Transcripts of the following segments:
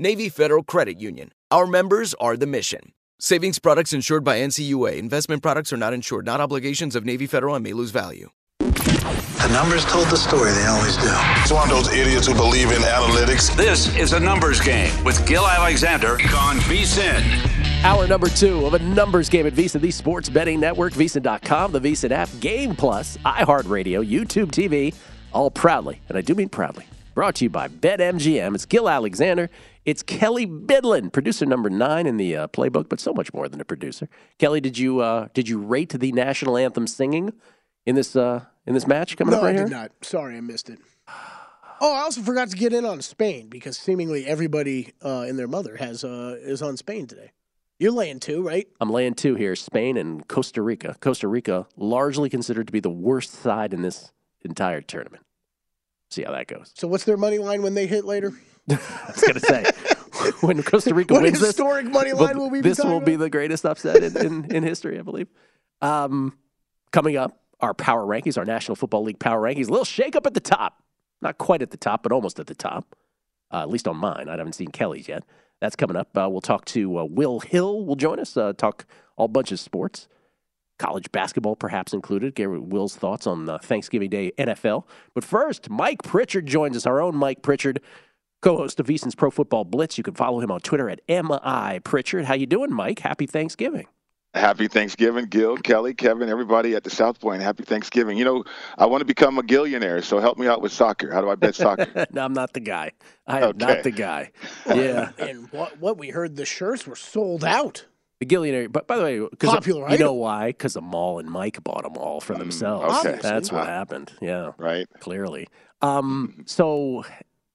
Navy Federal Credit Union. Our members are the mission. Savings products insured by NCUA. Investment products are not insured, not obligations of Navy Federal and may lose value. The numbers told the story, they always do. It's one of those idiots who believe in analytics. This is a numbers game with Gill Alexander on VSIN. Hour number two of a numbers game at VSiN, the sports betting network, VSIN.com, the VSIN app, Game Plus, iHeartRadio, YouTube TV, all proudly, and I do mean proudly, brought to you by BetMGM. It's Gill Alexander. It's Kelley Bydlon, producer number nine in the uh, playbook, but so much more than a producer. Kelley, did you uh, did you rate the national anthem singing in this uh, in this match coming no, up right here? I here? did not. Sorry, I missed it. Oh, I also forgot to get in on Spain because seemingly everybody uh, and their mother has uh, is on Spain today. You're laying two, right? I'm laying two here: Spain and Costa Rica. Costa Rica, largely considered to be the worst side in this entire tournament. See how that goes. So what's their money line when they hit later? I was going to say, when Costa Rica What wins this, historic money line will we be this will talking be the greatest upset in, in, in history, I believe. Um, coming up, our power rankings, our National Football League power rankings. A little shake up at the top. Not quite at the top, but almost at the top. Uh, at least on mine. I haven't seen Kelley's yet. That's coming up. Uh, we'll talk to uh, Will Hill. Will join us. Uh, talk all bunch of sports, college basketball perhaps included. Get Will's thoughts on uh, Thanksgiving Day NFL. But first, Mike Pritchard joins us. Our own Mike Pritchard, co-host of VSiN's Pro Football Blitz. You can follow him on Twitter at mi Pritchard. How you doing, Mike? Happy Thanksgiving. Happy Thanksgiving, Gill, Kelley, Kevin, everybody at the South Point. Happy Thanksgiving. You know, I want to become a gillionaire, so help me out with soccer. How do I bet soccer? no, I'm not the guy. I am Okay. not the guy. Yeah, And what what we heard, the shirts were sold out. the Gillionaire. But by the way, because Popular you know why? Because the mall and Mike bought them all for themselves. Mm, okay. That's what happened. Yeah, right? clearly. Um, so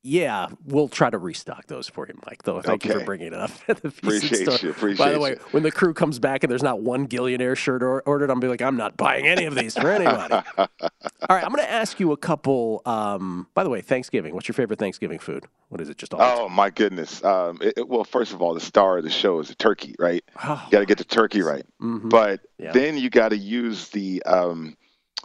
yeah, we'll try to restock those for you, Mike. Though, thank you for bringing it up. Appreciate you, appreciate By the way, you. when the crew comes back and there's not one Gillionaire shirt or- ordered, I'm be like, I'm not buying any of these for anybody. All right, I'm going to ask you a couple. Um, by the way, Thanksgiving. What's your favorite Thanksgiving food? What is it? Just all. Oh my goodness. Um, it, it- well, first of all, the star of the show is the turkey, right? Oh, You got to get the turkey right, mhm. but Yeah. then you got to use the um,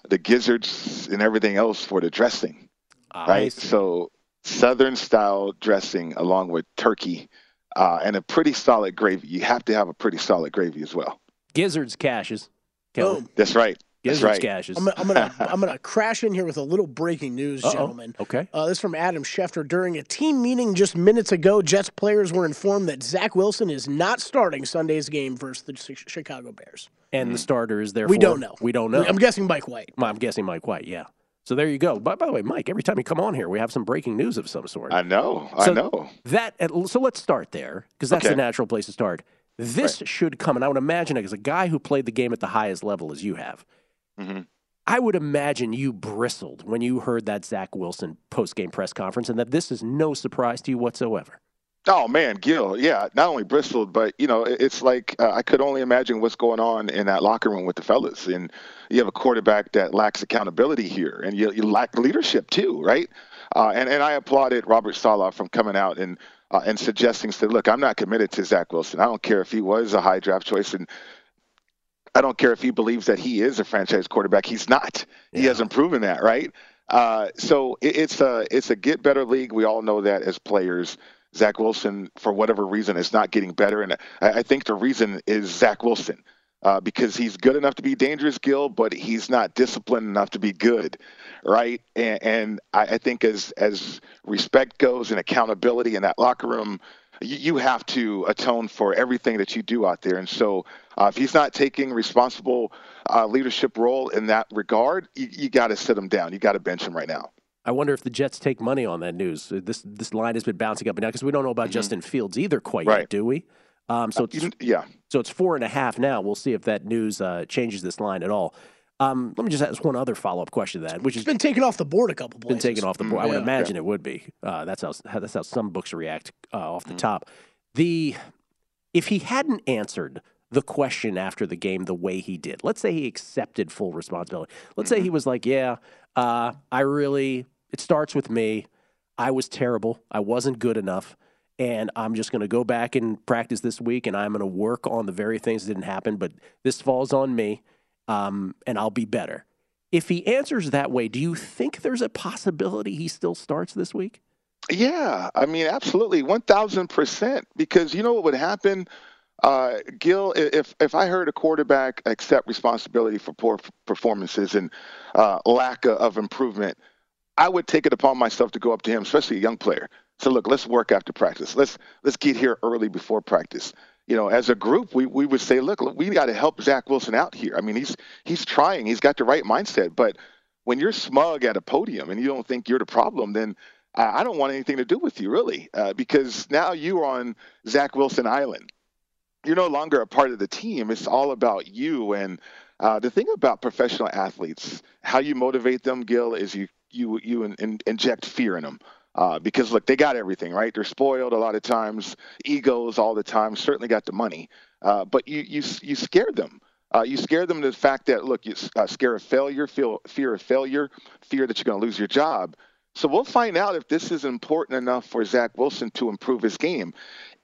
the gizzards and everything else for the dressing, right? So southern style dressing along with turkey uh, and a pretty solid gravy. You have to have a pretty solid gravy as well. Gizzards caches. Kelley. Boom. That's right. That's Gizzards right. caches. I'm, gonna- I'm gonna I'm gonna crash in here with a little breaking news, Uh-oh. gentlemen. Okay. Uh, this is from Adam Schefter. During a team meeting just minutes ago, Jets players were informed that Zach Wilson is not starting Sunday's game versus the Chicago Bears. And the starter is there. We don't know. We don't know. I'm guessing Mike White. I'm guessing Mike White. Yeah. So there you go. By, by the way, Mike, every time you come on here, we have some breaking news of some sort. I know. So I know. That so let's start there because that's Okay. the natural place to start. This should come, and I would imagine as a guy who played the game at the highest level as you have, Mhm. I would imagine you bristled when you heard that Zach Wilson post game press conference, and that this is no surprise to you whatsoever. Oh man, Gill, yeah, not only bristled, but you know, it's like uh, I could only imagine what's going on in that locker room with the fellas. And you have a quarterback that lacks accountability here, and you, you lack leadership too, right? Uh, and and I applauded Robert Saleh from coming out and uh, and suggesting, said, look, I'm not committed to Zach Wilson. I don't care if he was a high draft choice, and I don't care if he believes that he is a franchise quarterback. He's not. He hasn't proven that, right? Uh, so it, it's a it's a get better league. We all know that as players. Zach Wilson, for whatever reason, is not getting better, and I, I think the reason is Zach Wilson. Uh, because he's good enough to be dangerous, Gill, but he's not disciplined enough to be good, right? And, and I, I think as as respect goes and accountability in that locker room, you, you have to atone for everything that you do out there. And so, uh, if he's not taking responsible uh, leadership role in that regard, you, you got to sit him down. You got to bench him right now. I wonder if the Jets take money on that news. Uh, This this line has been bouncing up and down because we don't know about Justin Fields either quite yet, Mm-hmm. Do we? Um, so it's, You- yeah. so it's four and a half now. We'll see if that news uh, changes this line at all. Um, let me just ask one other follow up question to that, which has been taken off the board a couple been places. taken off the board. I would Yeah. imagine it would be. Uh, that's how that's how some books react uh, off the Mm-hmm. top. The if he hadn't answered the question after the game the way he did, let's say he accepted full responsibility. Let's Mm-hmm. say he was like, "Yeah, uh, I really. It starts with me. I was terrible. I wasn't good enough." And I'm just going to go back and practice this week, and I'm going to work on the very things that didn't happen. But this falls on me, um, and I'll be better. If he answers that way, do you think there's a possibility he still starts this week? Yeah, I mean, absolutely, one thousand percent. Because you know what would happen, uh, Gill, if if I heard a quarterback accept responsibility for poor performances and uh, lack of, of improvement, I would take it upon myself to go up to him, especially a young player. So look, let's work after practice. Let's let's get here early before practice. You know, as a group, we, we would say, look, we got to help Zach Wilson out here. I mean, he's he's trying. He's got the right mindset, but when you're smug at a podium and you don't think you're the problem, then I I don't want anything to do with you, really, uh, because now you're on Zach Wilson Island. You're no longer a part of the team. It's all about you. And uh, the thing about professional athletes, how you motivate them, Gill, is you you you in, in, inject fear in them. Uh, because look, they got everything, right? They're spoiled a lot of times, egos all the time. Certainly got the money, uh, but you you you scare them. Uh, you scare them to the fact that look, you uh, scare of failure, feel fear of failure, fear that you're going to lose your job. So we'll find out if this is important enough for Zach Wilson to improve his game.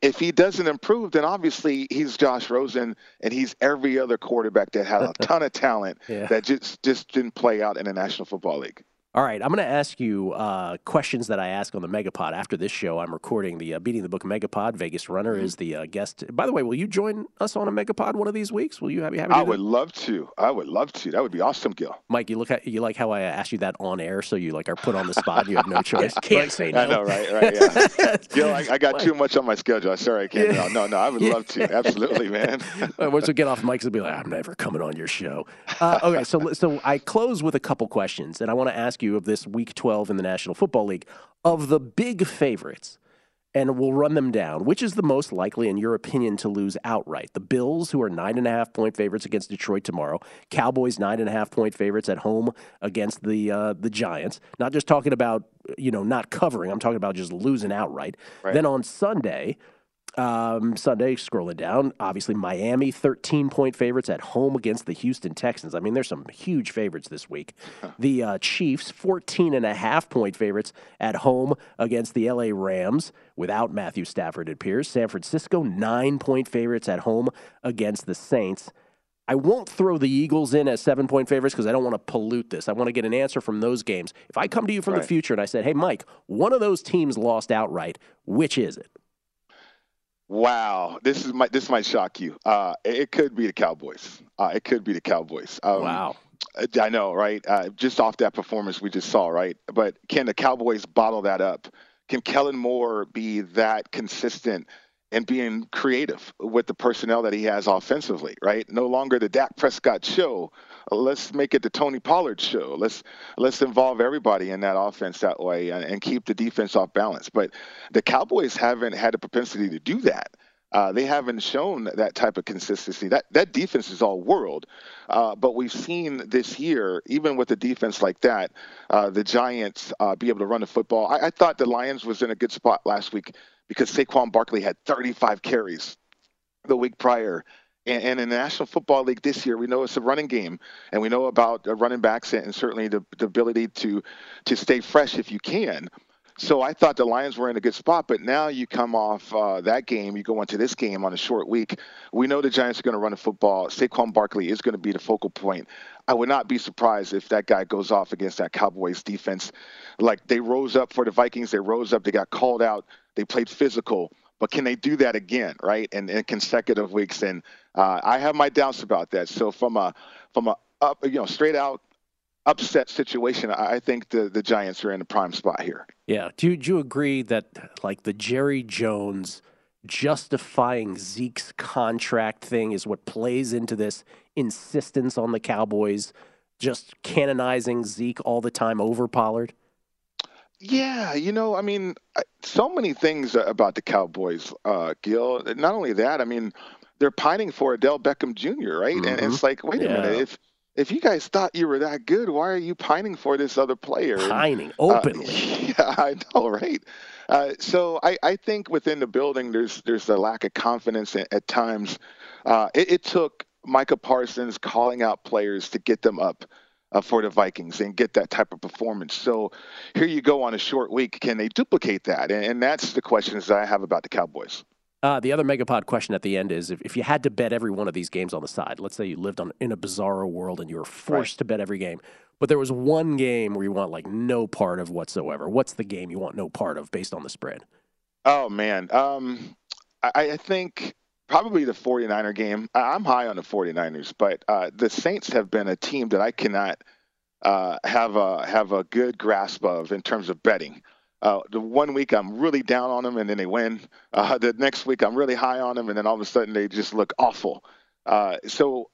If he doesn't improve, then obviously he's Josh Rosen and he's every other quarterback that had a ton of talent Yeah. that just just didn't play out in the National Football League. All right, I'm going to ask you uh, questions that I ask on the Megapod after this show. I'm recording the uh, Beating the Book Megapod. Vegas Runner Mm-hmm. is the uh, guest. By the way, will you join us on a Megapod one of these weeks? Will you have to I would love to. I would love to. That would be awesome, Gill. Mike, you look at, you like how I asked you that on air, so you like are put on the spot. You have no choice. Can't say no. I know, right? Right? Yeah. Gill, I, I got too much on my schedule. I'm sorry, I can't. No, no, no. I would love to. Absolutely, man. Once we get off mics, it'll be like, I'm never coming on your show. Uh, okay, so so I close with a couple questions, and I want to ask you of this Week 12 in the National Football League of the big favorites, and we'll run them down. Which is the most likely, in your opinion, to lose outright? The Bills, who are nine and a half point favorites against Detroit tomorrow. Cowboys, nine and a half point favorites at home against the uh, the Giants. Not just talking about you know not covering. I'm talking about just losing outright. Then on Sunday. Um, Sunday, scrolling down, obviously Miami, 13 point favorites at home against the Houston Texans. I mean, there's some huge favorites this week. The uh, Chiefs, 14 and a half point favorites at home against the LA Rams without Matthew Stafford, it appears. San Francisco, nine point favorites at home against the Saints. I won't throw the Eagles in as seven point favorites because I don't want to pollute this. I want to get an answer from those games. If I come to you from the future and I said, hey, Mike, one of those teams lost outright, which is it? Wow, this is my this might shock you. Uh, it, could be the Cowboys. Uh, it could be the Cowboys. Um, wow. I know, right? Uh, just off that performance we just saw, right? But can the Cowboys bottle that up? Can Kellen Moore be that consistent and being creative with the personnel that he has offensively, right? No longer the Dak Prescott show. Let's make it the Tony Pollard show. Let's let's involve everybody in that offense that way and, and keep the defense off balance. But the Cowboys haven't had a propensity to do that. Uh, they haven't shown that type of consistency. That that defense is all world, uh, but we've seen this year, even with a defense like that, uh, the Giants uh, be able to run the football. I, I thought the Lions was in a good spot last week because Saquon Barkley had 35 carries the week prior. And, in the National Football League this year, we know it's a running game, and we know about running backs and, and certainly the, the ability to to stay fresh if you can. So I thought the Lions were in a good spot, but now you come off uh, that game, you go into this game on a short week. We know the Giants are going to run the football. Saquon Barkley is going to be the focal point. I would not be surprised if that guy goes off against that Cowboys defense. Like they rose up for the Vikings, they rose up, they got called out, they played physical. But can they do that again, right? And in consecutive weeks, and uh, I have my doubts about that. So from a from a up, you know, straight out upset situation, I think the the Giants are in a prime spot here. Yeah. Do you, do you agree that like the Jerry Jones justifying Zeke's contract thing is what plays into this insistence on the Cowboys just canonizing Zeke all the time over Pollard? Yeah, you know, I mean, so many things about the Cowboys, uh, Gill. Not only that, I mean, they're pining for Odell Beckham Jr., right? Mm-hmm. And it's like, wait a minute, if if you guys thought you were that good, why are you pining for this other player? Pining and, openly. Uh, yeah, I know, right? Uh, so I, I think within the building, there's there's a lack of confidence at, at times. Uh, it, it, took Micah Parsons calling out players to get them up uh, for the Vikings and get that type of performance. So here you go on a short week. Can they duplicate that? And, and that's the questions that I have about the Cowboys. Uh, the other Megapod question at the end is if, if you had to bet every one of these games on the side, let's say you lived on in a bizarro world and you were forced right. to bet every game, but there was one game where you want like no part of whatsoever. What's the game you want no part of based on the spread? Oh man, um, I, I, think probably the 49er game. I'm high on the 49ers, but uh, the Saints have been a team that I cannot uh, have a have a good grasp of in terms of betting. Uh, the one week I'm really down on them and then they win. Uh, the next week I'm really high on them and then all of a sudden they just look awful. Uh, so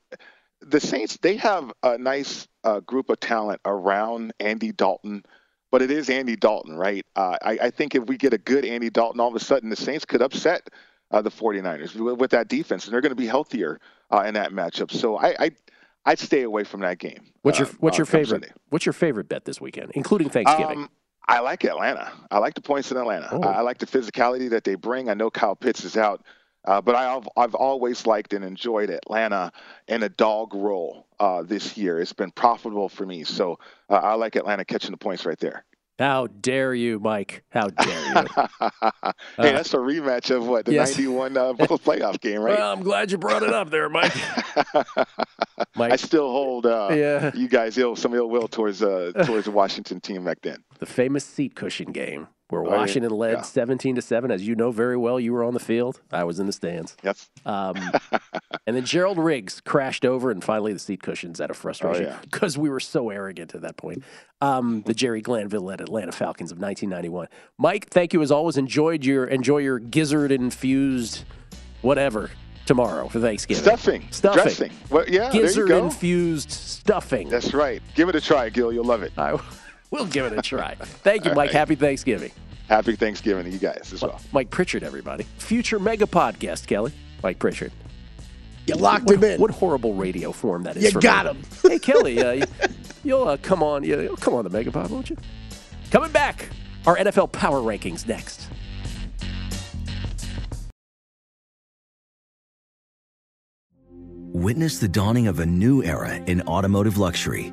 the Saints they have a nice uh, group of talent around Andy Dalton, but it is Andy Dalton, right? Uh, I, I, think if we get a good Andy Dalton, all of a sudden the Saints could upset uh, the 49ers with, with, that defense and they're going to be healthier in that matchup. So I, I I'd stay away from that game. What's your What's your favorite? What's your favorite bet this weekend, including Thanksgiving? Um, I like Atlanta. I like the points in Atlanta. Oh. I, I, like the physicality that they bring. I know Kyle Pitts is out, uh, but I've I've always liked and enjoyed Atlanta in a dog role uh, this year. It's been profitable for me, so uh, I like Atlanta catching the points right there. How dare you, Mike? How dare you? hey, that's a rematch of what the yes. '91 uh, playoff game, right? Well, I'm glad you brought it up there, Mike. Mike. I still hold uh, yeah. you guys ill some ill will towards uh, towards the Washington team back then. The famous seat cushion game where oh, Washington yeah. led yeah. 17 to 7 as you know very well you were on the field. I was in the stands. Yes um, and then Gerald Riggs crashed over and finally the seat cushions out of frustration oh, yeah. because we were so arrogant at that point. Um, the Jerry Glanville led Atlanta Falcons of 1991 Mike thank you as always. Enjoyed your enjoy your gizzard infused whatever tomorrow for Thanksgiving. Stuffing. Stuffing. Dressing. Well, yeah gizzard infused stuffing. That's right. Give it a try Gill. You'll love it. I, we'll give it a try. Thank you, Mike. Right. Happy Thanksgiving. Happy Thanksgiving to you guys as well. Mike Pritchard, everybody. Future Megapod guest, Kelley. Mike Pritchard. You locked what, him in. What horrible radio form that is. You got me. him. hey, Kelley, uh, you, will uh, come on. You, will come on the Megapod, won't you? Coming back, our NFL power rankings next. Witness the dawning of a new era in automotive luxury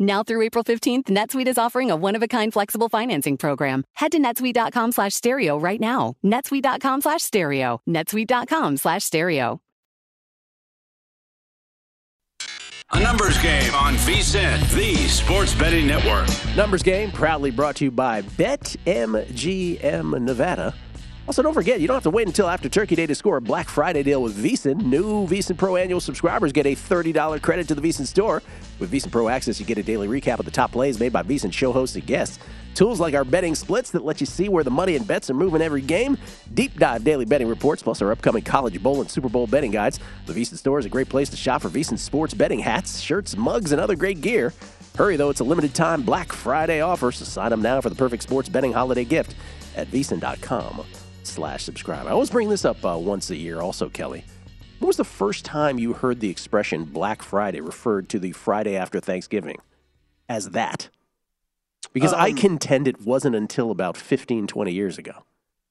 Now through April 15th, NetSuite is offering a one-of-a-kind flexible financing program. Head to netsuite.com slash stereo right now. netsuite.com slash stereo. netsuite.com slash stereo. A numbers game on VSIN, the sports betting network. Numbers game proudly brought to you by BetMGM Nevada. Also, don't forget, you don't have to wait until after Turkey Day to score a Black Friday deal with VSIN. New VSIN Pro annual subscribers get a $30 credit to the VSIN store. With VSIN Pro Access, you get a daily recap of the top plays made by VSIN show hosts and guests. Tools like our betting splits that let you see where the money and bets are moving every game. Deep dive daily betting reports, plus our upcoming College Bowl and Super Bowl betting guides. The VSIN store is a great place to shop for VSIN sports betting hats, shirts, mugs, and other great gear. Hurry though, it's a limited time Black Friday offer, so sign up now for the perfect sports betting holiday gift at VSIN.com slash subscribe. I always bring this up uh, once a year also, Kelley. When was the first time you heard the expression Black Friday referred to the Friday after Thanksgiving as that? Because I Um, contend it wasn't until about 15, 20 years ago.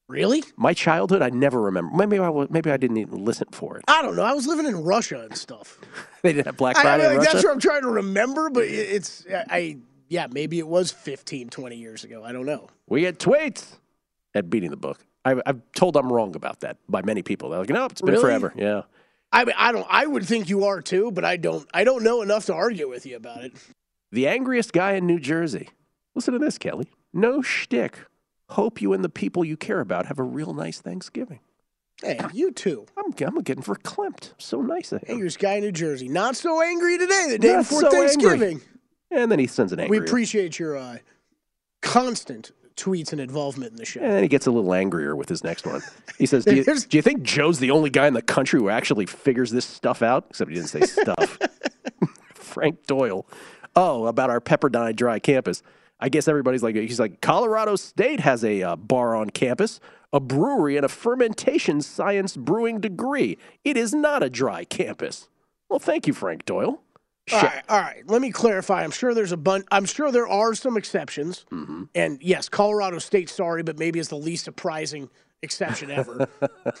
Really? My childhood, I never remember. Maybe I, maybe I didn't even listen for it. I don't know. I was living in Russia and stuff. They didn't have Black I, I Friday in like, that's what I'm trying to remember, but it's I, I yeah maybe it was 15, 20 years ago. I don't know. We had tweets at Beating the Book. I've, I've told I'm wrong about that by many people. They're like, no, it's been Really? forever. Yeah. I mean, I don't. I would think you are too, but I don't. I don't know enough to argue with you about it. The angriest guy in New Jersey. Listen to this, Kelley. No shtick. Hope you and the people you care about have a real nice Thanksgiving. Hey, you too. I'm, I'm getting verklempt. So nice of him. Angriest guy in New Jersey. Not so angry today. The day Not before so angry. Thanksgiving. And then he sends an angry. We appreciate your uh, constant tweets and involvement in the show. And then he gets a little angrier with his next one. He says, do you, do you think Joe's the only guy in the country who actually figures this stuff out? Except he didn't say stuff. Frank Doyle. Oh, about our Pepperdine Dry campus. I guess everybody's like, he's like, Colorado State has a uh, bar on campus, a brewery, and a fermentation science brewing degree. It is not a dry campus. Well, thank you, Frank Doyle. All right, all right. Let me clarify. I'm sure there's a bunch. I'm sure there are some exceptions. Mm-hmm. And yes, Colorado State. Sorry, but maybe it's the least surprising exception ever.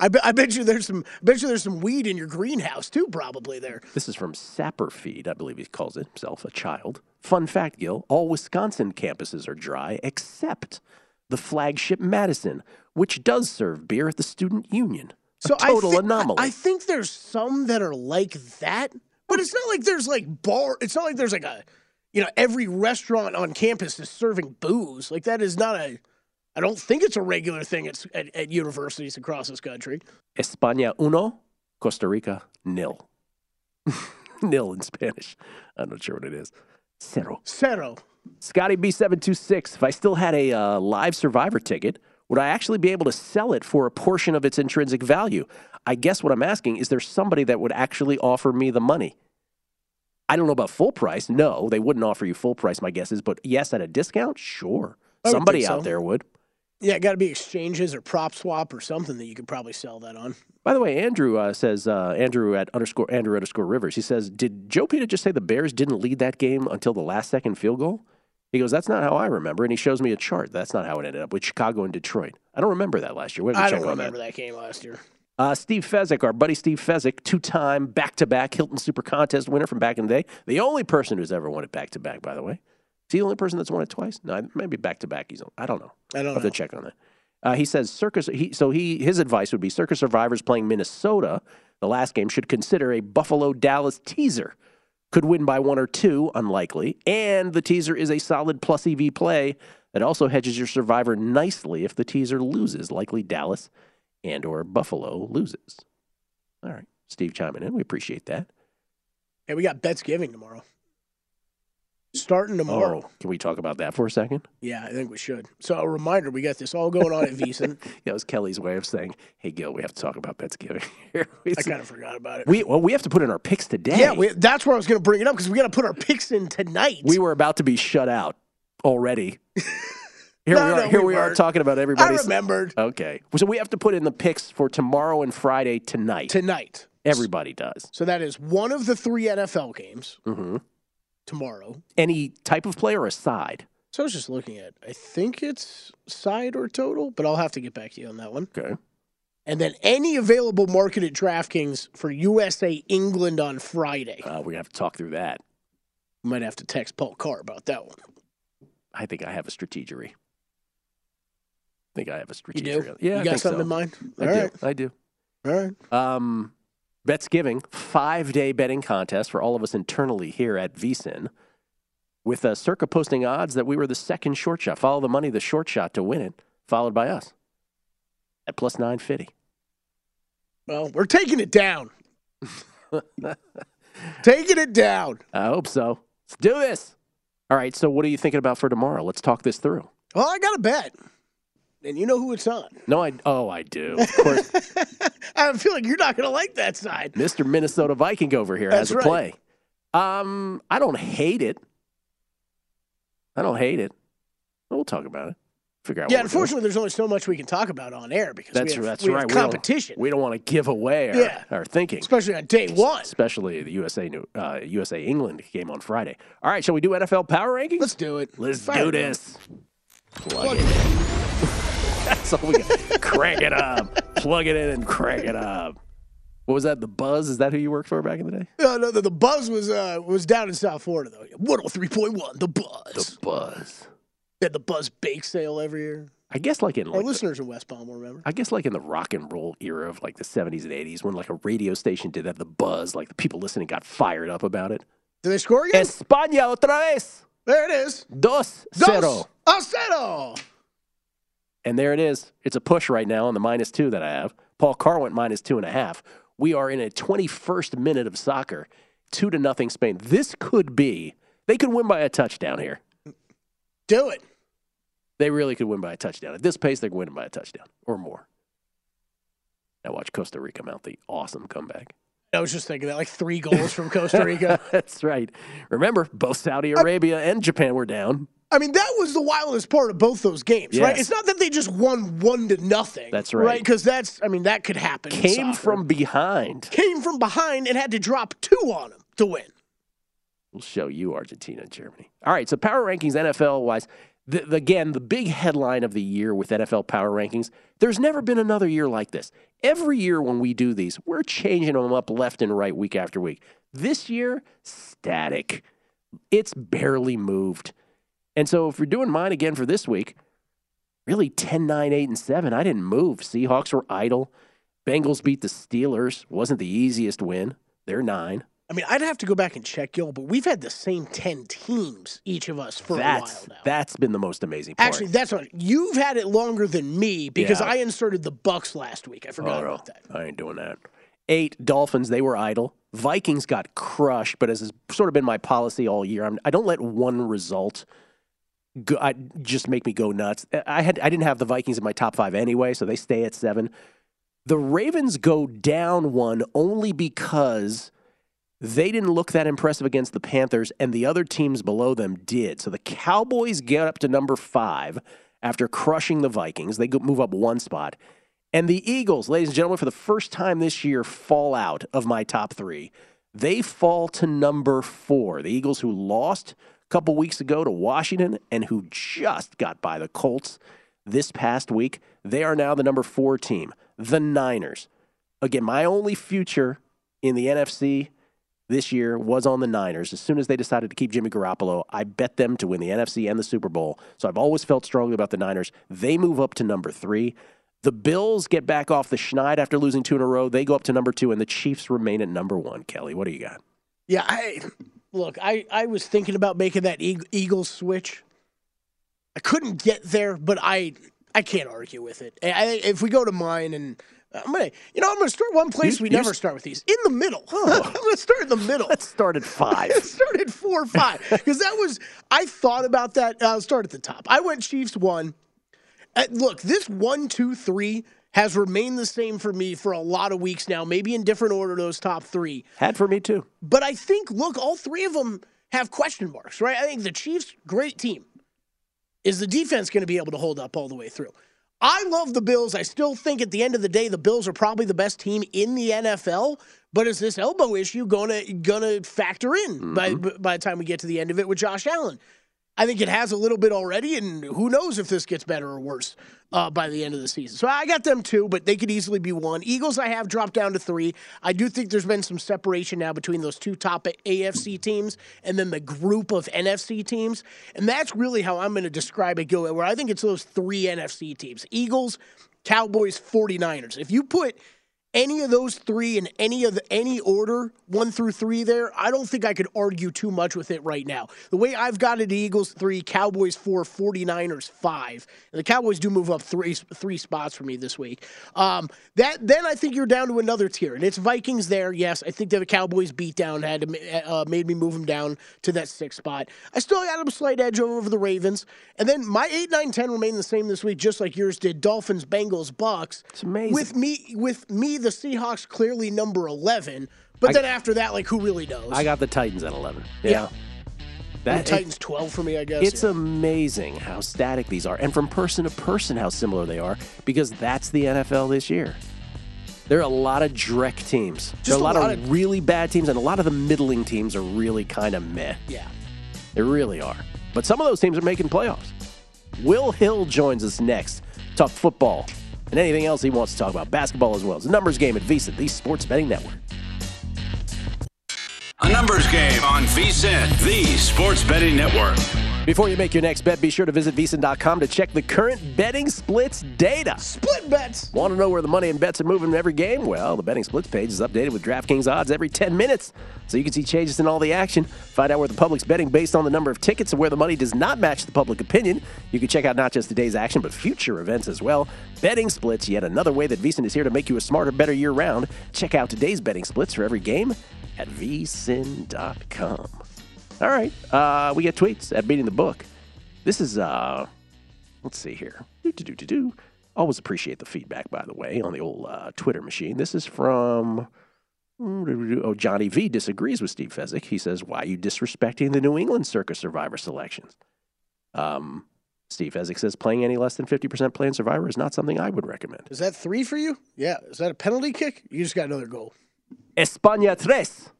I, bet I bet you there's some. I bet you there's some weed in your greenhouse too. Probably there. This is from Sapperfeed, I believe he calls it himself, a child. Fun fact, Gill all Wisconsin campuses are dry except the flagship Madison, which does serve beer at the Student Union. A So total I anomaly. I think there's some that are like that, but it's not like there's like bar. It's not like there's like a, you know, every restaurant on campus is serving booze. Like that is not a. I don't think it's a regular thing at, at, at universities across this country. España uno, Costa Rica nil. nil in Spanish. I'm not sure what it is. Cero. Cero. Scotty B726, if I still had a uh, live survivor ticket, would I actually be able to sell it for a portion of its intrinsic value? I guess what I'm asking is there somebody that would actually offer me the money? I don't know about full price. No, they wouldn't offer you full price, my guess is, but yes, at a discount, sure. Somebody think out there would. Yeah, got to be exchanges or PropSwap or something that you could probably sell that on. By the way, Andrew uh, says uh, Andrew at underscore Andrew underscore Rivers. He says, "Did Joe Peta just say the Bears didn't lead that game until the last second field goal?" He goes, "That's not how I remember." And he shows me a chart. That's not how it ended up with Chicago and Detroit. I don't remember that last year. We have to I don't on remember that. that. game last year. Uh, Steve Fezzik, our buddy Steve Fezzik, two-time back-to-back Hilton Super Contest winner from back in the day. The only person who's ever won it back-to-back, by the way. Is he the only person that's won it twice? No, maybe back-to-back. He's. I don't know. I don't I'll have know. to check on that. Uh, he says Circa. He, so he his advice would be Circa survivors playing Minnesota. The last game should consider a Buffalo Dallas teaser. Could win by one or two, unlikely. And the teaser is a solid plus EV play that also hedges your survivor nicely if the teaser loses, likely Dallas and or Buffalo loses. All right, Steve chiming in. We appreciate that. Hey, we got bets giving tomorrow. Starting tomorrow. Oh, can we talk about that for a second? Yeah, I think we should. So a reminder, we got this all going on at VSiN. Yeah, it was Kelley's way of saying, "Hey, Gill, we have to talk about bets giving." I kind of forgot about it. we well, we have to put in our picks today. yeah, we, that's where I was going to bring it up because we got to put our picks in tonight. we were about to be shut out already. Here No, we are. no, here we we, are talking about everybody. I remembered Okay, so we have to put in the picks for tomorrow and Friday tonight. tonight. Everybody does. So that is one of the three NFL games hmm tomorrow. Any type of player or side. So I was just looking at. I think it's side or total, but I'll have to get back to you on that one. Okay. And then any available market at DraftKings for USA England on Friday. Uh, we have to talk through that. Might have to text Paul Carr about that one. I think I have a strategery. I think I have a You strategery. do? Yeah, You I got something so. in mind? I All do. right. I do. All right. Um, Bets Giving, five day betting contest for all of us internally here at VSIN, with uh, Circa posting odds that we were the second short shot. Follow the money, the short shot to win it, followed by us at plus 950. Well, we're taking it down. taking it down. I hope so. Let's do this. All right, so what are you thinking about for tomorrow? Let's talk this through. Well, I got a bet. And you know who it's on. No, I oh I do. Of course, I feel like you're not going to like that side. Mr. Minnesota Viking over here That's has a right. play. Um, I don't hate it. I don't hate it. We'll talk about it. Figure out. Yeah, what we're doing. unfortunately, there's only so much we can talk about on air because That's we have, that's we right. We don't- competition, We don't, want to give away our, Yeah. our thinking, especially on day one. especially the USA New uh, USA England game on Friday. All right, shall we do NFL power rankings? Let's do it. Let's Fire do this. Plug it. That's all we got. crank it up. Plug it in and crank it up. What was that? The Buzz? Is that who you worked for back in the day? No, no, the, the buzz was uh, was down in South Florida though. 103.1, the buzz. The Buzz. They had the buzz bake sale every year. I guess like in Our like the- listeners in West Palm will remember. I guess like in the rock and roll era of like the 70s and 80s when like a radio station did that, the buzz, like the people listening got fired up about it. Did they score again? España otra vez. There it is. Dos, Dos cero. a cero. And there it is. It's a push right now on the minus two that I have. Paul Carr went minus two and a half. We are in a 21st minute of soccer, two to nothing Spain. This could be, they could win by a touchdown here. Do it. They really could win by a touchdown. At this pace, they're winning by a touchdown or more. Now watch Costa Rica mount the awesome comeback. I was just thinking that, like three goals from Costa Rica. That's right. Remember, both Saudi Arabia and Japan were down. I mean, that was the wildest part of both those games, right? It's not that they just won one to nothing. That's right. Right? Because that's, I mean, that could happen. Came from behind. came from behind and had to drop two on them to win. We'll show you Argentina and Germany. All right, so power rankings NFL wise. The- again, the big headline of the year with NFL power rankings, there's never been another year like this. Every year when we do these, we're changing them up left and right week after week. This year, static. It's barely moved. And so if you're doing mine again for this week, really 10, 9, 8, and 7, I didn't move. Seahawks were idle. Bengals beat the Steelers. Wasn't the easiest win. They're nine. I mean, I'd have to go back and check, y'all, but we've had the same 10 teams, each of us, for that's a while now. that's been the most amazing part. Actually, that's not. You've had it longer than me because Yeah. I inserted the Bucs last week. I forgot Oh, about that. I ain't doing that. Eight Dolphins, they were idle. Vikings got crushed, but as has sort of been my policy all year, I'm, I don't let one result go, I, just make me go nuts. I had I didn't have the Vikings in my top five anyway, so they stay at seven. The Ravens go down one only because they didn't look that impressive against the Panthers, and the other teams below them did. So the Cowboys get up to number five after crushing the Vikings. They move up one spot. And the Eagles, ladies and gentlemen, for the first time this year, fall out of my top three. They fall to number four. The Eagles, who lost couple weeks ago to Washington and who just got by the Colts this past week, they are now the number four team. The Niners. Again, my only future in the NFC this year was on the Niners. As soon as they decided to keep Jimmy Garoppolo, I bet them to win the NFC and the Super Bowl. So I've always felt strongly about the Niners. They move up to number three. The Bills get back off the schneid after losing two in a row. They go up to number two, and the Chiefs remain at number one. Kelley, what do you got? Yeah, I look. I I was thinking about making that Eag- Eagles switch. I couldn't get there, but I I can't argue with it. I, if we go to mine and. I'm gonna, you know, I'm gonna start one place You- we never start with these in the middle. I'm gonna start in the middle. Let's start at five. It started four or five because that was I thought about that. I'll start at the top. I went Chiefs one. Uh, look, this one, two, three has remained the same for me for a lot of weeks now. Maybe in different order, those top three. Had for me too. But I think, look, all three of them have question marks, right? I think the Chiefs, great team. Is the defense going to be able to hold up all the way through? I love the Bills. I still think at the end of the day, the Bills are probably the best team in the NFL. But is this elbow issue gonna gonna factor in by mm-hmm. by the time we get to the end of it with Josh Allen? I think it has a little bit already, and who knows if this gets better or worse uh, by the end of the season. So I got them two, but they could easily be one. Eagles, I have dropped down to three. I do think there's been some separation now between those two top AFC teams and then the group of NFC teams. And that's really how I'm going to describe it, Go, where I think it's those three NFC teams Eagles, Cowboys, 49ers. If you put any of those three in any of the, any order, one through three there, I don't think I could argue too much with it right now. The way I've got it, Eagles three, Cowboys four, 49ers five. And the Cowboys do move up three three spots for me this week. Um, that Then I think you're down to another tier. And it's Vikings there, yes. I think that the Cowboys beat down had uh, made me move them down to that sixth spot. I still got a slight edge over the Ravens. And then my 8, 9, 10 remain the same this week, just like yours did. Dolphins, Bengals, Bucs. It's amazing. With me, with me the Seahawks clearly number 11. But I- then after that, like, who really knows? I got the Titans at 11. Yeah. Yeah. That, the Titans 12 for me, I guess. It's yeah. amazing how static these are, and from person to person, how similar they are, because that's the NFL this year. There are a lot of dreck teams. there are a lot, of, of- really bad teams, and a lot of the middling teams are really kind of meh. yeah. They really are. But some of those teams are making playoffs. Will Hill joins us next. Talk football and anything else he wants to talk about. Basketball as well. It's a numbers game at VSiN, the sports betting network. A numbers game on VSIN, the sports betting network. Before you make your next bet, be sure to visit VSIN.com to check the current betting splits data. Split bets. Want to know where the money and bets are moving in every game? Well, the betting splits page is updated with DraftKings odds every 10 minutes, so you can see changes in all the action. Find out where the public's betting based on the number of tickets and where the money does not match the public opinion. You can check out not just today's action, but future events as well. Betting splits, yet another way that VSIN is here to make you a smarter, better year round. Check out today's betting splits for every game at vsin.com. All right, uh, we get tweets at beating the book. This is uh, let's see here. Do-do-do-do-do. Always appreciate the feedback, by the way, on the old uh, Twitter machine. This is from oh Johnny V disagrees with Steve Fezzik. He says, "Why are you disrespecting the New England Circa Survivor selections?" Um, Steve Fezzik says, "Playing any less than fifty percent playing Survivor is not something I would recommend." Is that three for you? Yeah. Is that a penalty kick? You just got another goal. España tres,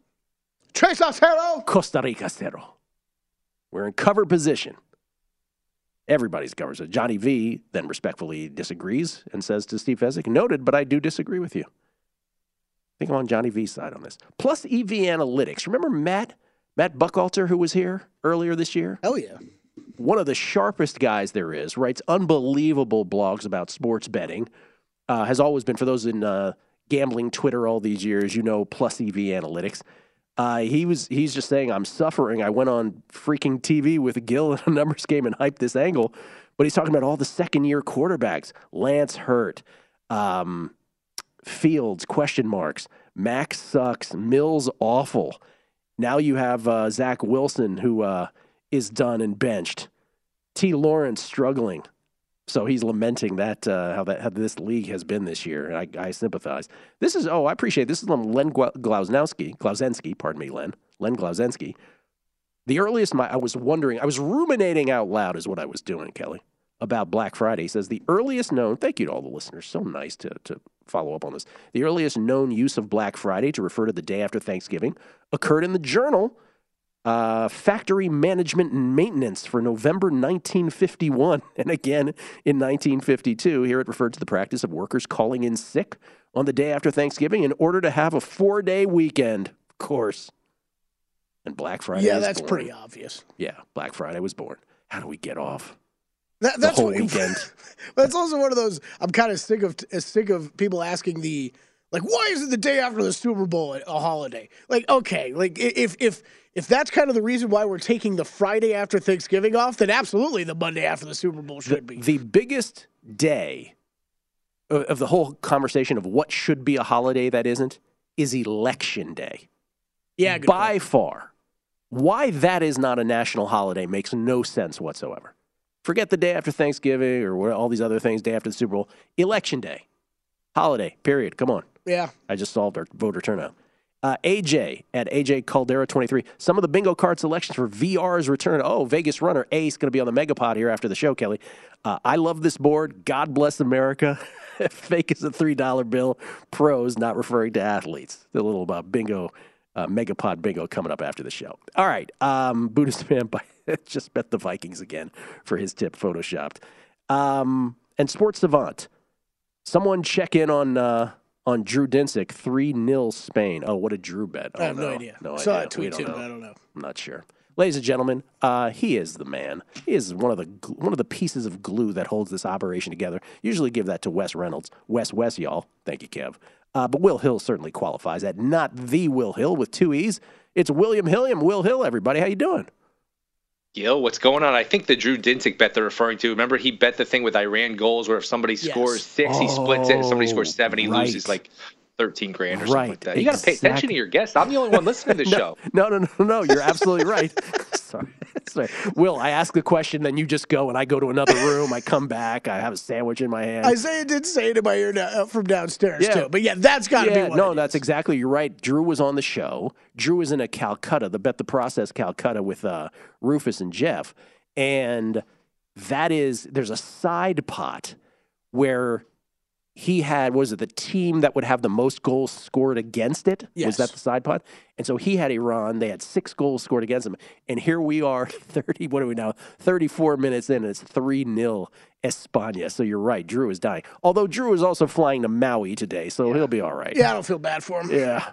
Tres a cero. Costa Rica cero. We're in cover position. Everybody's covered. So Johnny V then respectfully disagrees and says to Steve Fezzik, noted, but I do disagree with you. I think I'm on Johnny V's side on this. Plus EV Analytics. Remember Matt? Matt Buchalter, who was here earlier this year? Oh, yeah. One of the sharpest guys there is, writes unbelievable blogs about sports betting. Uh, has always been, for those in uh, gambling Twitter all these years, you know, plus EV Analytics. Uh, he was he's just saying I'm suffering. I went on freaking TV with Gill in a numbers game and hyped this angle, but he's talking about all the second year quarterbacks: Lance Hurt, um, Fields question marks, Max sucks, Mills awful. Now you have uh, Zach Wilson who uh, is done and benched. T. Lawrence struggling. So he's lamenting that uh, how that how this league has been this year, I, I sympathize. This is oh I appreciate this is Len Gla- Glausnowski, Glausensky, pardon me, Len Len Glausensky. The earliest my I was wondering, I was ruminating out loud, is what I was doing, Kelley, about Black Friday. He says the earliest known. Thank you to all the listeners. So nice to to follow up on this. The earliest known use of Black Friday to refer to the day after Thanksgiving occurred in the journal uh, factory management and maintenance for November 1951. And again in 1952, here it referred to the practice of workers calling in sick on the day after Thanksgiving in order to have a four day weekend, of course. And Black Friday yeah, that's born. pretty obvious. Yeah, Black Friday was born. How do we get off? That, that's whole what- weekend. it's also one of those. I'm kind of sick of sick of people asking the like, why is it the day after the Super Bowl a holiday? Like, okay, like if if if that's kind of the reason why we're taking the Friday after Thanksgiving off, then absolutely the Monday after the Super Bowl should be. The biggest day of of the whole conversation of what should be a holiday that isn't is election day. Yeah, good by far. Why that is not a national holiday makes no sense whatsoever. Forget the day after Thanksgiving or all these other things, day after the Super Bowl. Election day, holiday, period. Come on. Yeah. I just solved our voter turnout. Uh, AJ at AJ Caldera 23. Some of the bingo card selections for VR's return. Oh, Vegas Runner Ace going to be on the Megapod here after the show, Kelley. Uh, I love this board. God bless America. Fake is a $3 bill. Pros, not referring to athletes. A little about bingo Uh, Megapod bingo coming up after the show. All right, um, Buddhist man by, just bet the Vikings again for his tip photoshopped. Um, and Sports Savant, someone check in on uh, on Drew Dinsick, three 0 Spain. Oh, what a Drew bet! I have no, idea. No Saw idea. that tweet We too, but. I don't know. I'm not sure. Ladies and gentlemen, uh, he is the man. He is one of the gl- one of the pieces of glue that holds this operation together. Usually give that to Wes Reynolds. Wes Wes, y'all. Thank you, Kev. Uh, but Will Hill certainly qualifies at not the Will Hill with two E's. It's William Hilliam. Will Hill, everybody. How you doing? Gill, what's going on? I think the Drew Dinsick bet they're referring to. Remember, he bet the thing with Iran goals where if somebody Yes. scores six, he splits it. If somebody scores oh, seven, he right. loses like 13 grand or Right, something like that. You got to pay attention to your guests. I'm the only one listening to the show. No, no, no, no. You're absolutely right. Sorry. Sorry. Will, I ask the question, then you just go, and I go to another room. I come back. I have a sandwich in my hand. Isaiah did say it in my ear da- uh, from downstairs Yeah. too. But yeah, that's got to yeah, be no, that's is. exactly. You're right. Drew was on the show. Drew was in a Calcutta, the Bet the Process Calcutta with uh, Rufus and Jeff, and that is there's a side pot where he had was it the team that would have the most goals scored against it? Was that the side pot? And so he had Iran. They had six goals scored against them, and here we are, thirty. What are we now? Thirty-four minutes in, and it's three 0 España. So you're right. Drew is dying. Although Drew is also flying to Maui today, so he'll be all right. Yeah, I don't feel bad for him. Yeah.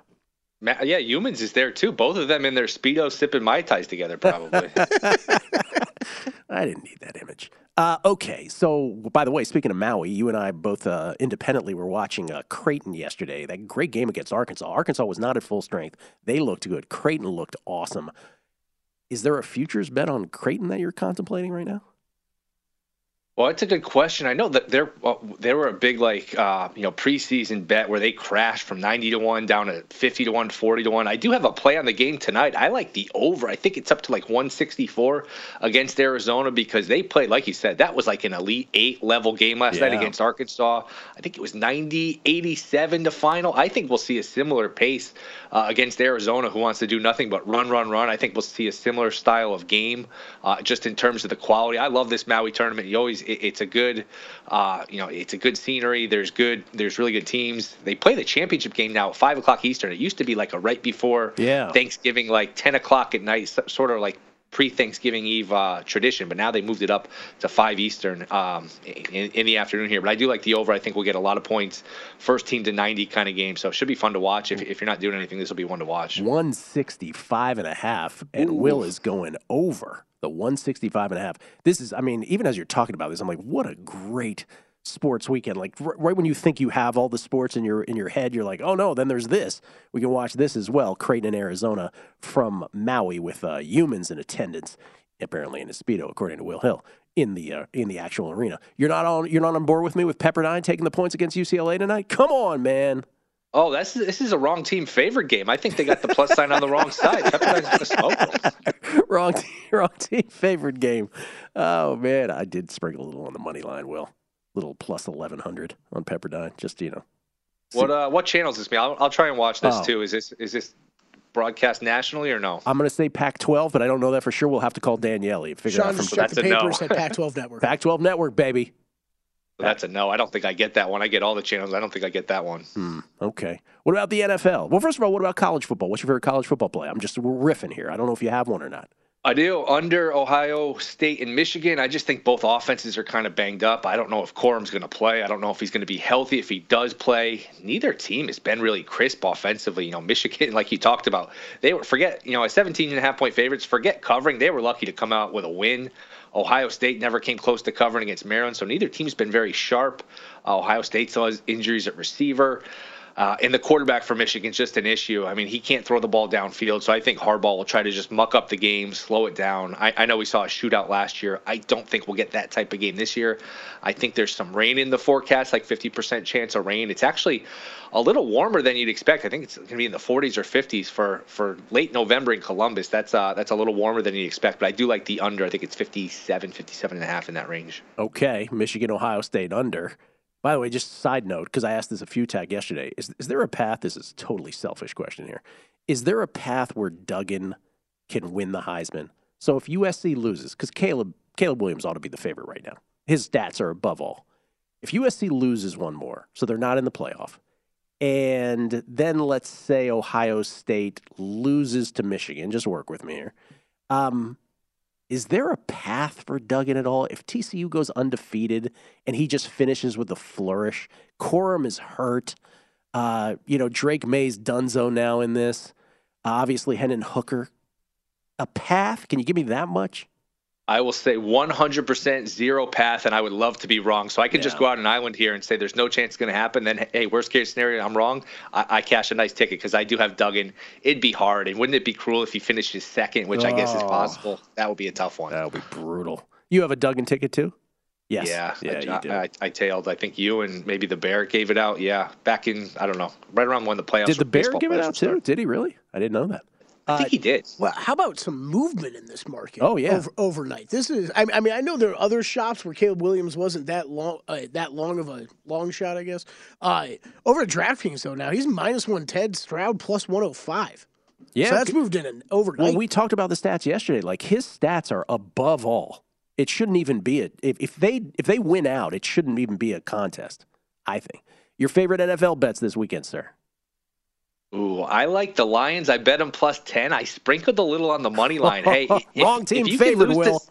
Yeah, humans is there too. Both of them in their speedo sipping mai tais together, probably. I didn't need that image. Uh, okay, so by the way, speaking of Maui, you and I both uh, independently were watching uh, Creighton yesterday. That great game against Arkansas. Arkansas was not at full strength. They looked good. Creighton looked awesome. Is there a futures bet on Creighton that you're contemplating right now? Well, it's a good question. I know that they're well, they were a big like uh, you know preseason bet where they crashed from 90 to one down to 50 to one, 40 to one. I do have a play on the game tonight. I like the over. I think it's up to like 164 against Arizona because they played like you said that was like an elite eight level game last night against Arkansas. I think it was 90 87 to final. I think we'll see a similar pace uh, against Arizona, who wants to do nothing but run, run, run. I think we'll see a similar style of game, uh, just in terms of the quality. I love this Maui tournament. You always, it, it's a good, uh, you know, it's a good scenery. There's good, there's really good teams. They play the championship game now at five o'clock Eastern. It used to be like a right before Yeah. Thanksgiving, like 10 o'clock at night, sort of like pre-Thanksgiving Eve uh, tradition, but now they moved it up to five Eastern um, in, in the afternoon here. But I do like the over. I think we'll get a lot of points, first team to 90 kind of game. So it should be fun to watch. If, if you're not doing anything, this will be one to watch. 165 and a half, and Will is going over the 165 and a half. This is, I mean, even as you're talking about this, I'm like, what a great sports weekend. Like r- right when you think you have all the sports in your in your head, you're like, oh no, then there's this. We can watch this as well. Creighton in Arizona from Maui with uh, humans in attendance, apparently in a speedo, according to Will Hill. In the uh, in the actual arena, you're not on you're not on board with me with Pepperdine taking the points against UCLA tonight. Come on, man. Oh, that's this is a wrong team favorite game. I think they got the plus sign on the wrong side. Pepperdine's gonna smoke them. wrong team, wrong team favorite game. Oh man, I did sprinkle a little on the money line. Will little plus eleven hundred on Pepperdine. Just you know, What uh, what channel is this? Me, I'll, I'll try and watch this Oh. too. Is this is this broadcast nationally or no? I'm going to say Pac-12, but I don't know that for sure. We'll have to call Danielle and figure Sean out from just checked the That's a no. papers at Pac-12 Network. Pac-12 Network, baby. That's a no. I don't think I get that one. I get all the channels. I don't think I get that one. Hmm, okay. What about the NFL? Well, first of all, what about college football? What's your favorite college football play? I'm just riffing here. I don't know if you have one or not. I do. Under Ohio State and Michigan, I just think both offenses are kind of banged up. I don't know if Corum's going to play. I don't know if he's going to be healthy. If he does play, neither team has been really crisp offensively. You know, Michigan, like you talked about, they were, forget, you know, as 17 and a half point favorites, forget covering. They were lucky to come out with a win. Ohio State never came close to covering against Maryland, so neither team's been very sharp. Uh, Ohio State still has injuries at receiver. Uh, and the quarterback for Michigan's just an issue. I mean, he can't throw the ball downfield, so I think Harbaugh will try to just muck up the game, slow it down. I, I know we saw a shootout last year. I don't think we'll get that type of game this year. I think there's some rain in the forecast, like 50% chance of rain. It's actually a little warmer than you'd expect. I think it's going to be in the 40s or 50s for, for late November in Columbus. That's uh, that's a little warmer than you'd expect, but I do like the under. I think it's 57, 57 and a half in that range. Okay, Michigan, Ohio State under. By the way, just side note, because I asked this a few tag yesterday. Is, is there a path? This is totally selfish question here. Is there a path where Duggan can win the Heisman? So if USC loses, because Caleb Caleb Williams ought to be the favorite right now. His stats are above all. If USC loses one more, so they're not in the playoff, and then let's say Ohio State loses to Michigan. Just work with me here. Um, is there a path for Duggan at all? If TCU goes undefeated and he just finishes with a flourish, Corum is hurt. Uh, you know, Drake Maye's Dunzo now in this. Uh, obviously, Hendon Hooker. A path? Can you give me that much? I will say 100% zero path, and I would love to be wrong. So I can yeah. just go out an island here and say there's no chance it's going to happen. Then, hey, worst case scenario, I'm wrong. I, I cash a nice ticket because I do have Duggan. It'd be hard, and wouldn't it be cruel if he finishes second, which oh, I guess is oh. possible? That would be a tough one. That would be brutal. You have a Duggan ticket too? Yes. Yeah. Yeah, I. I, I, tailed. I think you and maybe the Bear gave it out. Yeah, back in I don't know, right around when the playoffs. Did the Bear give it out too? Did he really? I didn't know that. I think he did. Well, how about some movement in this market? Oh yeah, over, overnight. This is. I, I, mean, I know there are other shops where Caleb Williams wasn't that long, uh, that long of a long shot. I guess. Uh, over at DraftKings though, now he's minus one ten. Stroud plus one hundred oh five. Yeah, so that's moved in an overnight. Well, we talked about the stats yesterday. Like his stats are above all. It shouldn't even be a if, if they if they win out, it shouldn't even be a contest. I think. Your favorite NFL bets this weekend, sir? Ooh, I like the Lions. I bet them plus ten. I sprinkled a little on the money line. Hey, wrong team favorite. Will. To,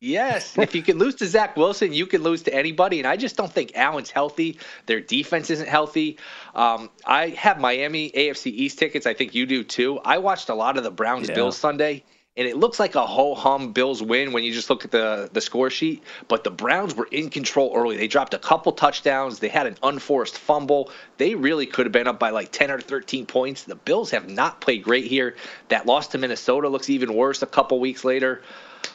yes, if you can lose to Zach Wilson, you can lose to anybody. And I just don't think Allen's healthy. Their defense isn't healthy. Um, I have Miami AFC East tickets. I think you do too. I watched a lot of the Browns yeah. Bills Sunday and it looks like a ho hum Bills win when you just look at the the score sheet. But the Browns were in control early. They dropped a couple touchdowns. They had an unforced fumble. They really could have been up by like 10 or 13 points. The Bills have not played great here. That loss to Minnesota looks even worse a couple weeks later.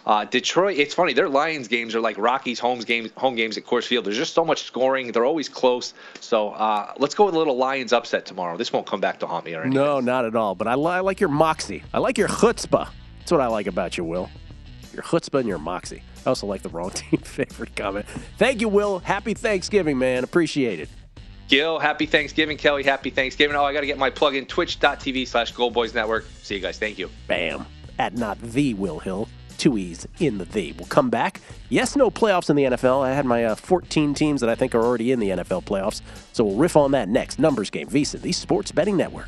Uh, Detroit, it's funny. Their Lions games are like Rockies' home games, home games at Coors Field. There's just so much scoring. They're always close. So uh, let's go with a little Lions upset tomorrow. This won't come back to haunt me or anything. No, not at all. But I, li- I like your moxie. I like your chutzpah. That's what I like about you, Will. Your chutzpah and your moxie. I also like the wrong team favorite comment. Thank you, Will. Happy Thanksgiving, man. Appreciate it. Gill, happy Thanksgiving. Kelley, happy Thanksgiving. Oh, I got to get my plug in twitch.tv slash Boys Network. See you guys. Thank you. Bam. At not the Will Hill. Two E's in the the. We'll come back. Yes, no playoffs in the NFL. I had my uh, 14 teams that I think are already in the NFL playoffs. So we'll riff on that next. Numbers game. VSiN, the Sports Betting Network.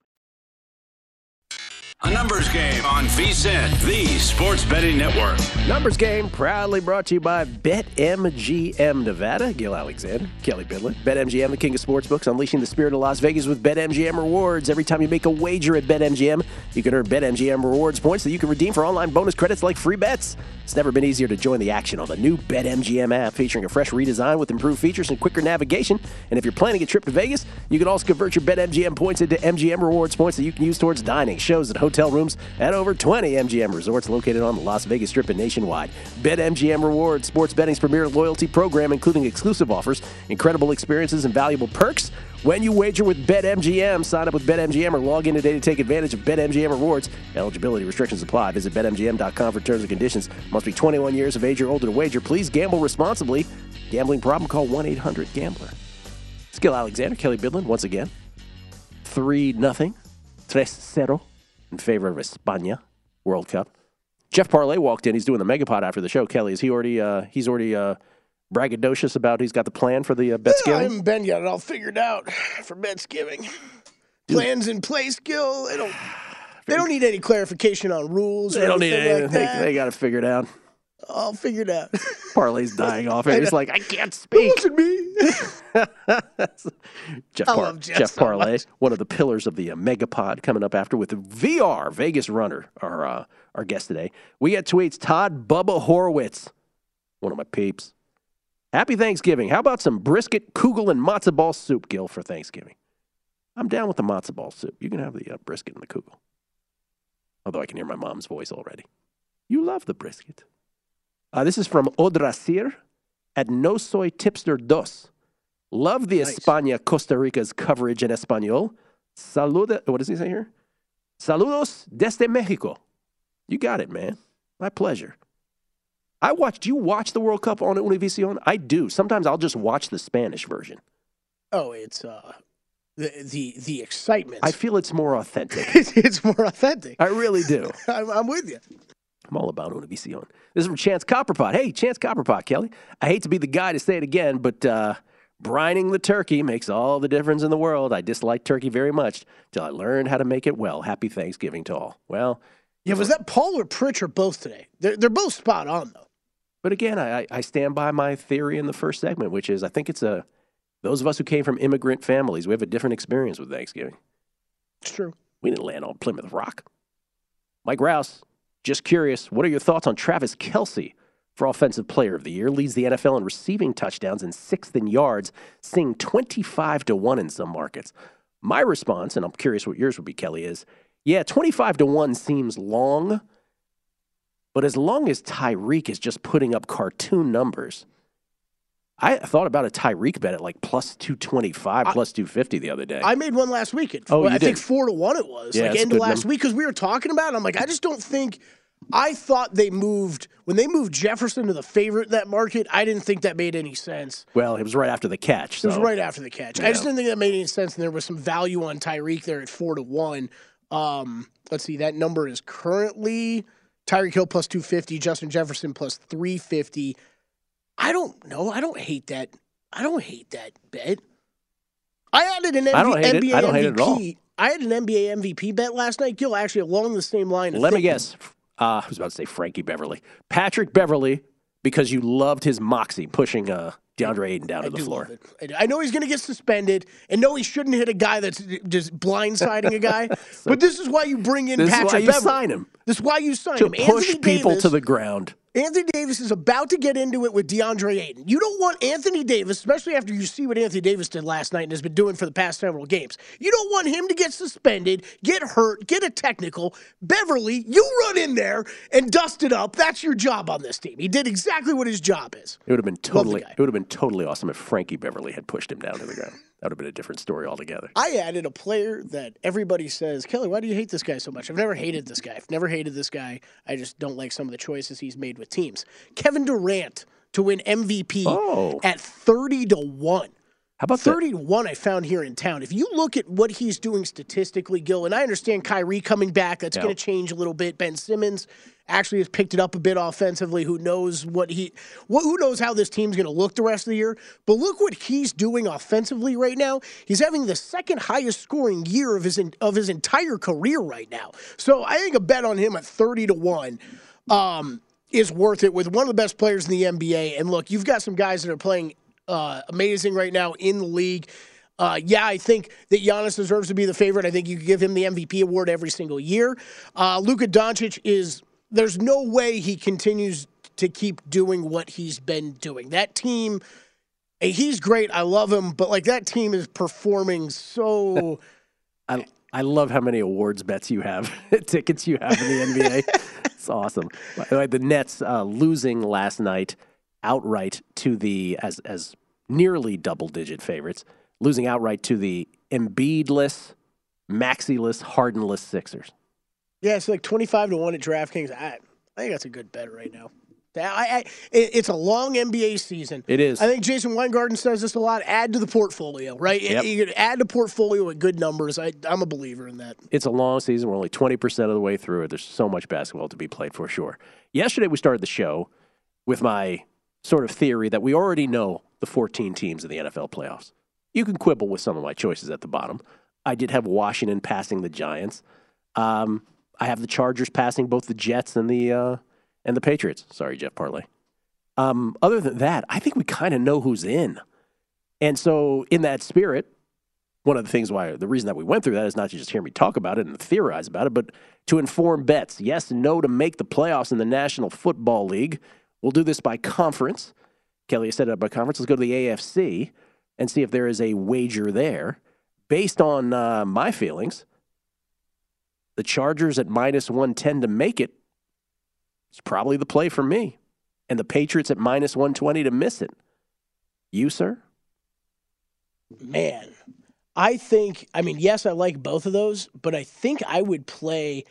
A numbers game on VSiN, the sports betting network. Numbers game proudly brought to you by BetMGM Nevada. Gill Alexander, Kelley Bydlon. BetMGM, the king of sportsbooks, unleashing the spirit of Las Vegas with BetMGM rewards. Every time you make a wager at BetMGM, you can earn BetMGM rewards points that you can redeem for online bonus credits like free bets. It's never been easier to join the action on the new BetMGM app, featuring a fresh redesign with improved features and quicker navigation. And if you're planning a trip to Vegas, you can also convert your BetMGM points into MGM rewards points that you can use towards dining, shows, and hotel rooms at over 20 MGM resorts located on the Las Vegas Strip and nationwide. BetMGM Rewards, sports betting's premier loyalty program, including exclusive offers, incredible experiences, and valuable perks. When you wager with BetMGM, sign up with BetMGM or log in today to take advantage of BetMGM rewards. Eligibility restrictions apply. Visit BetMGM.com for terms and conditions. Must be 21 years of age or older to wager. Please gamble responsibly. Gambling problem? Call 1 800 Gambler. Skill Alexander, Kelley Bydlon, once again. 3 nothing, 3 0 in favor of España World Cup. Jeff Parlay walked in. He's doing the megapod after the show. Kelley, is he already? Uh, he's already uh, braggadocious about. He's got the plan for the uh, bets. I haven't been yet. I'll figure it out for Betsgiving. Plans in place, Gill. They don't. They don't need any clarification on rules. They or don't need anything like they, they got to figure it out. I'll figure it out. Parlay's dying off here. He's like, I can't It speak. wasn't me. Jeff, I Par- love Jeff Jeff so Parlay, much. one of the pillars of the uh, Megapod, coming up after with VR Vegas Runner, our uh, our guest today. We got tweets. Todd Bubba Horowitz, one of my peeps. Happy Thanksgiving. How about some brisket, kugel, and matzo ball soup, Gill, for Thanksgiving? I'm down with the matzo ball soup. You can have the uh, brisket and the kugel. Although I can hear my mom's voice already. You love the brisket. Uh, this is from Odrasir at No Soy Tipster Dos. Love the Nice. España Costa Rica's coverage in Espanol. Saluda, what does he say here? Saludos desde Mexico. You got it, man. My pleasure. I watch. Do you watch the World Cup on Univision? I do. Sometimes I'll just watch the Spanish version. Oh, it's uh, the the the excitement. I feel it's more authentic. it's, it's more authentic. I really do. I'm, I'm with you. I'm all about Univision. This is from Chance Copperpot. Hey, Chance Copperpot, Kelley. I hate to be the guy to say it again, but uh, brining the turkey makes all the difference in the world. I dislike turkey very much till I learned how to make it well. Happy Thanksgiving to all. Well, Yeah, was that Paul or Pritch or both today? They're they're both spot on though. but again, I, I- I stand by my theory in the first segment, which is I think it's a those of us who came from immigrant families, we have a different experience with Thanksgiving. It's true. We didn't land on Plymouth Rock. Mike Rouse, just curious, what are your thoughts on Travis Kelce for Offensive Player of the Year? Leads the NFL in receiving touchdowns and sixth in yards, seeing 25 to 1 in some markets. My response, and I'm curious what yours would be, Kelley, is yeah, 25 to 1 seems long, but as long as Tyreek is just putting up cartoon numbers, I thought about a Tyreek bet at like plus 225, plus 250 the other day. I made one last week. At, Oh, you I think did? four to one it was. Yeah, like end of last number. week because we were talking about it. I'm like, I just don't think. I thought they moved when they moved Jefferson to the favorite in that market. I didn't think that made any sense. well, it was right after the catch. It was right after the catch. I just didn't think that made any sense. And there was some value on Tyreek there at four to one. Um, let's see, that number is currently Tyreek Hill plus two fifty, Justin Jefferson plus three fifty. I don't know. I don't hate that. I don't hate that bet. I added an MV- I don't hate it. NBA I don't hate it at all. MVP. I had an NBA MVP bet last night, Gill, actually along the same line. Let me guess. Uh, I was about to say Frankie Beverly. Patrick Beverley, because you loved his moxie pushing uh, DeAndre Ayton down I to the floor. it. I know he's going to get suspended, and no, he shouldn't hit a guy that's just blindsiding a guy. but this is why you bring in This is Patrick why you Beverley. sign him. This is why you sign To him. To push Anthony people Davis, to the ground. Anthony Davis is about to get into it with DeAndre Ayton. You don't want Anthony Davis, especially after you see what Anthony Davis did last night and has been doing for the past several games. You don't want him to get suspended, get hurt, get a technical. Beverley, you run in there and dust it up. That's your job on this team. He did exactly what his job is. It would have been totally. It would have been totally awesome if Frankie Beverly had pushed him down to the ground. That would have been a different story altogether. I added a player that everybody says, Kelley, why do you hate this guy so much? I've never hated this guy. I've never hated this guy. I just don't like some of the choices he's made with teams. Kevin Durant to win MVP Oh. at 30 to 1. How about the- 30 to 1 I found here in town. If you look at what he's doing statistically, Gill, and I understand Kyrie coming back, that's Yeah. going to change a little bit. Ben Simmons actually has picked it up a bit offensively. Who knows what he what who knows how this team's going to look the rest of the year? But look what he's doing offensively right now. He's having the second highest scoring year of his of his entire career right now. So I think a bet on him at 30 to 1 um, is worth it with one of the best players in the NBA. And look, you've got some guys that are playing uh, amazing right now in the league. Uh, yeah, I think that Giannis deserves to be the favorite. I think you could give him the MVP award every single year. Uh, Luka Doncic is, there's no way he continues to keep doing what he's been doing. That team, eh, he's great. I love him, but like that team is performing so. I I love how many awards bets you have, tickets you have in the NBA. it's awesome. By the way, the Nets uh, losing last night outright to the as as nearly double digit favorites, losing outright to the Embiidless, Maxiless, Hardenless Sixers. Yeah, it's like 25 to 1 at DraftKings. I, I think that's a good bet right now. I, I, it- it's a long NBA season. It is. I think Jason Weingarten says this a lot. Add to the portfolio, right? Yep. You could add to portfolio with good numbers. I, I'm a believer in that. It's a long season. We're only 20% of the way through it. There's so much basketball to be played for sure. Yesterday, we started the show with my sort of theory that we already know the 14 teams in the NFL playoffs. You can quibble with some of my choices at the bottom. I did have Washington passing the Giants. Um, I have the Chargers passing both the Jets and the uh, and the Patriots. Sorry, Jeff Parlay. Um, other than that, I think we kind of know who's in. And so, in that spirit, one of the things why the reason that we went through that is not to just hear me talk about it and theorize about it, but to inform bets. Yes and no to make the playoffs in the National Football League. We'll do this by conference. Kelley has set it up by conference. Let's go to the AFC and see if there is a wager there. Based on uh, my feelings, the Chargers at minus 110 to make it is probably the play for me. And the Patriots at minus 120 to miss it. You, sir? Man, I think, I mean, yes, I like both of those, but I think I would play,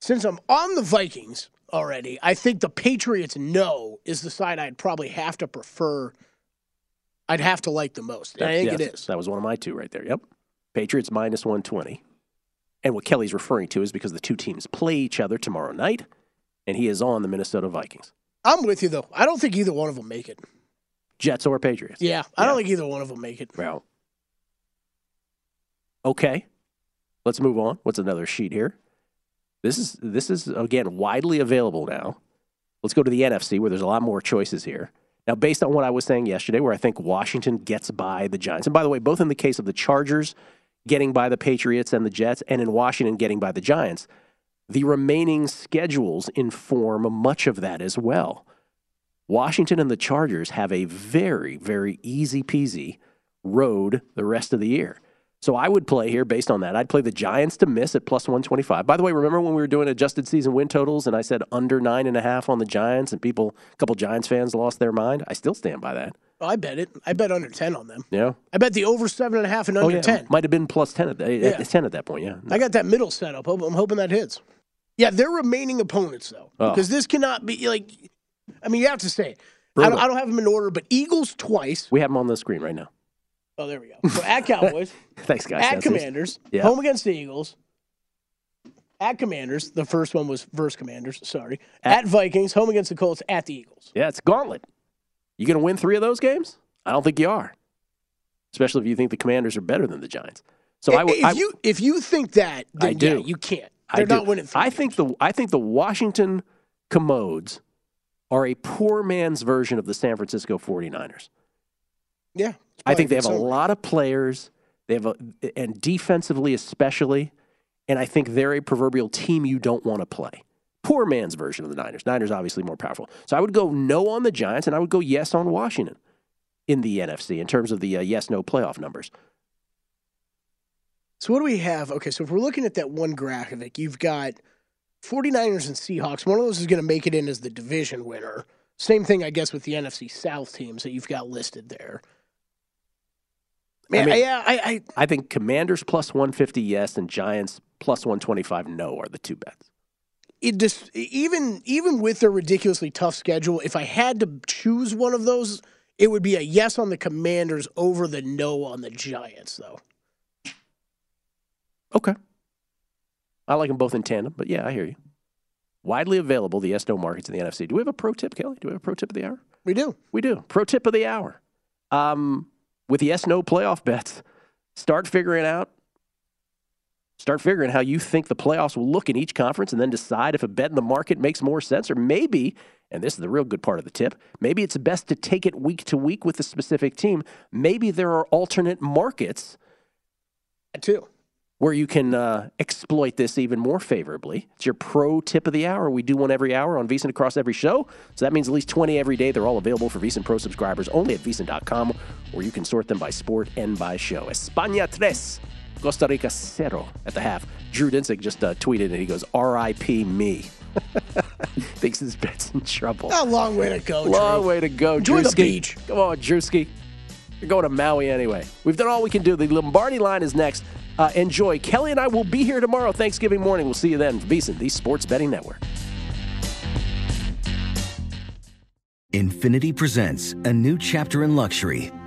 since I'm on the Vikings already, I think the Patriots no is the side I'd probably have to prefer. I'd have to like the most. And I think it yes, is. That was one of my two right there. Yep. Patriots minus 120. And what Kelley's referring to is because the two teams play each other tomorrow night, and he is on the Minnesota Vikings. I'm with you, though. I don't think either one of them make it. Jets or Patriots? Yeah, I don't think either one of them make it. Well, okay. Let's move on. What's another sheet here? This is this is again widely available now. Let's go to the NFC where there's a lot more choices here. Now, based on what I was saying yesterday, where I think Washington gets by the Giants, and by the way, both in the case of the Chargers getting by the Patriots and the Jets, and in Washington getting by the Giants, the remaining schedules inform much of that as well. Washington and the Chargers have a very, very easy peasy road the rest of the year. So I would play here based on that. I'd play the Giants to miss at plus 125. By the way, remember when we were doing adjusted season win totals and I said under nine and a half on the Giants and people, a couple Giants fans lost their mind? I still stand by that. Oh, I bet it. I bet under 10 on them. Yeah. I bet the over seven and a half and Oh, under yeah. 10. Might have been plus 10 at, the, Yeah. at 10 at that point. Yeah. I got that middle set up. I'm hoping that hits. Yeah, they're remaining opponents though, Oh. because this cannot be like. I mean, you have to say it. I don't, I don't have them in order, but Eagles twice. We have them on the screen right now. Oh, there we go. So at Cowboys, Thanks, guys. at That's. Commanders, Yeah. home against the Eagles. At Commanders, the first one was versus Commanders. Sorry. At- At, Vikings, home against the Colts. At the Eagles. Yeah, it's gauntlet. You going to win three of those games? I don't think you are. Especially if you think the Commanders are better than the Giants. So I would. if I- you if you think that, then I do. yeah, you can't. They're do. not winning. Three I think the I think the Washington Commodes are a poor man's version of the San Francisco 49ers. Yeah, I think they have a lot of players. They have a and defensively especially, and I think they're a proverbial team you don't want to play. Poor man's version of the Niners. Niners obviously more powerful. So I would go no on the Giants, and I would go yes on Washington in the NFC in terms of the uh, yes no playoff numbers. So what do we have? Okay, so if we're looking at that one graphic, you've got 49ers and Seahawks. One of those is going to make it in as the division winner. Same thing, I guess, with the NFC South teams that you've got listed there. Man, mean- yeah, I, I I think Commanders plus 150 yes and Giants plus 125 no are the two bets. it just even even with their ridiculously tough schedule, if I had to choose one of those, It would be a yes on the Commanders over the no on the Giants, though. Okay. I like them both in tandem, but yeah, I hear you. Widely available, the yes no markets in the NFC. Do we have a pro tip, Kelley? Do we have a pro tip of the hour? We do. We do. Pro tip of the hour. Um, with yes no playoff bets, start figuring out Start figuring how you think the playoffs will look in each conference and then decide if a bet in the market makes more sense. Or maybe, and this is the real good part of the tip, maybe it's best to take it week to week with a specific team. Maybe there are alternate markets. Too. Where you can uh, exploit this even more favorably. It's your pro tip of the hour. We do one every hour on VSiN across every show. So that means at least 20 every day. They're all available for VSiN Pro subscribers only at VSiN.com, or you can sort them by sport and by show. España tres. Costa Rica zero at the half. Drew Dinsick just uh, tweeted and he goes, R.I.P. me. Thinks his bet's in trouble. A long way to go. Long Drew. way to go, Drewski. the beach. Come on, Drewski. You're going to Maui anyway. We've done all we can do. The Lombardi line is next. Uh, enjoy. Kelley and I will be here tomorrow, Thanksgiving morning. We'll see you then. VSiN, the Sports Betting Network. Infinity presents a new chapter in luxury,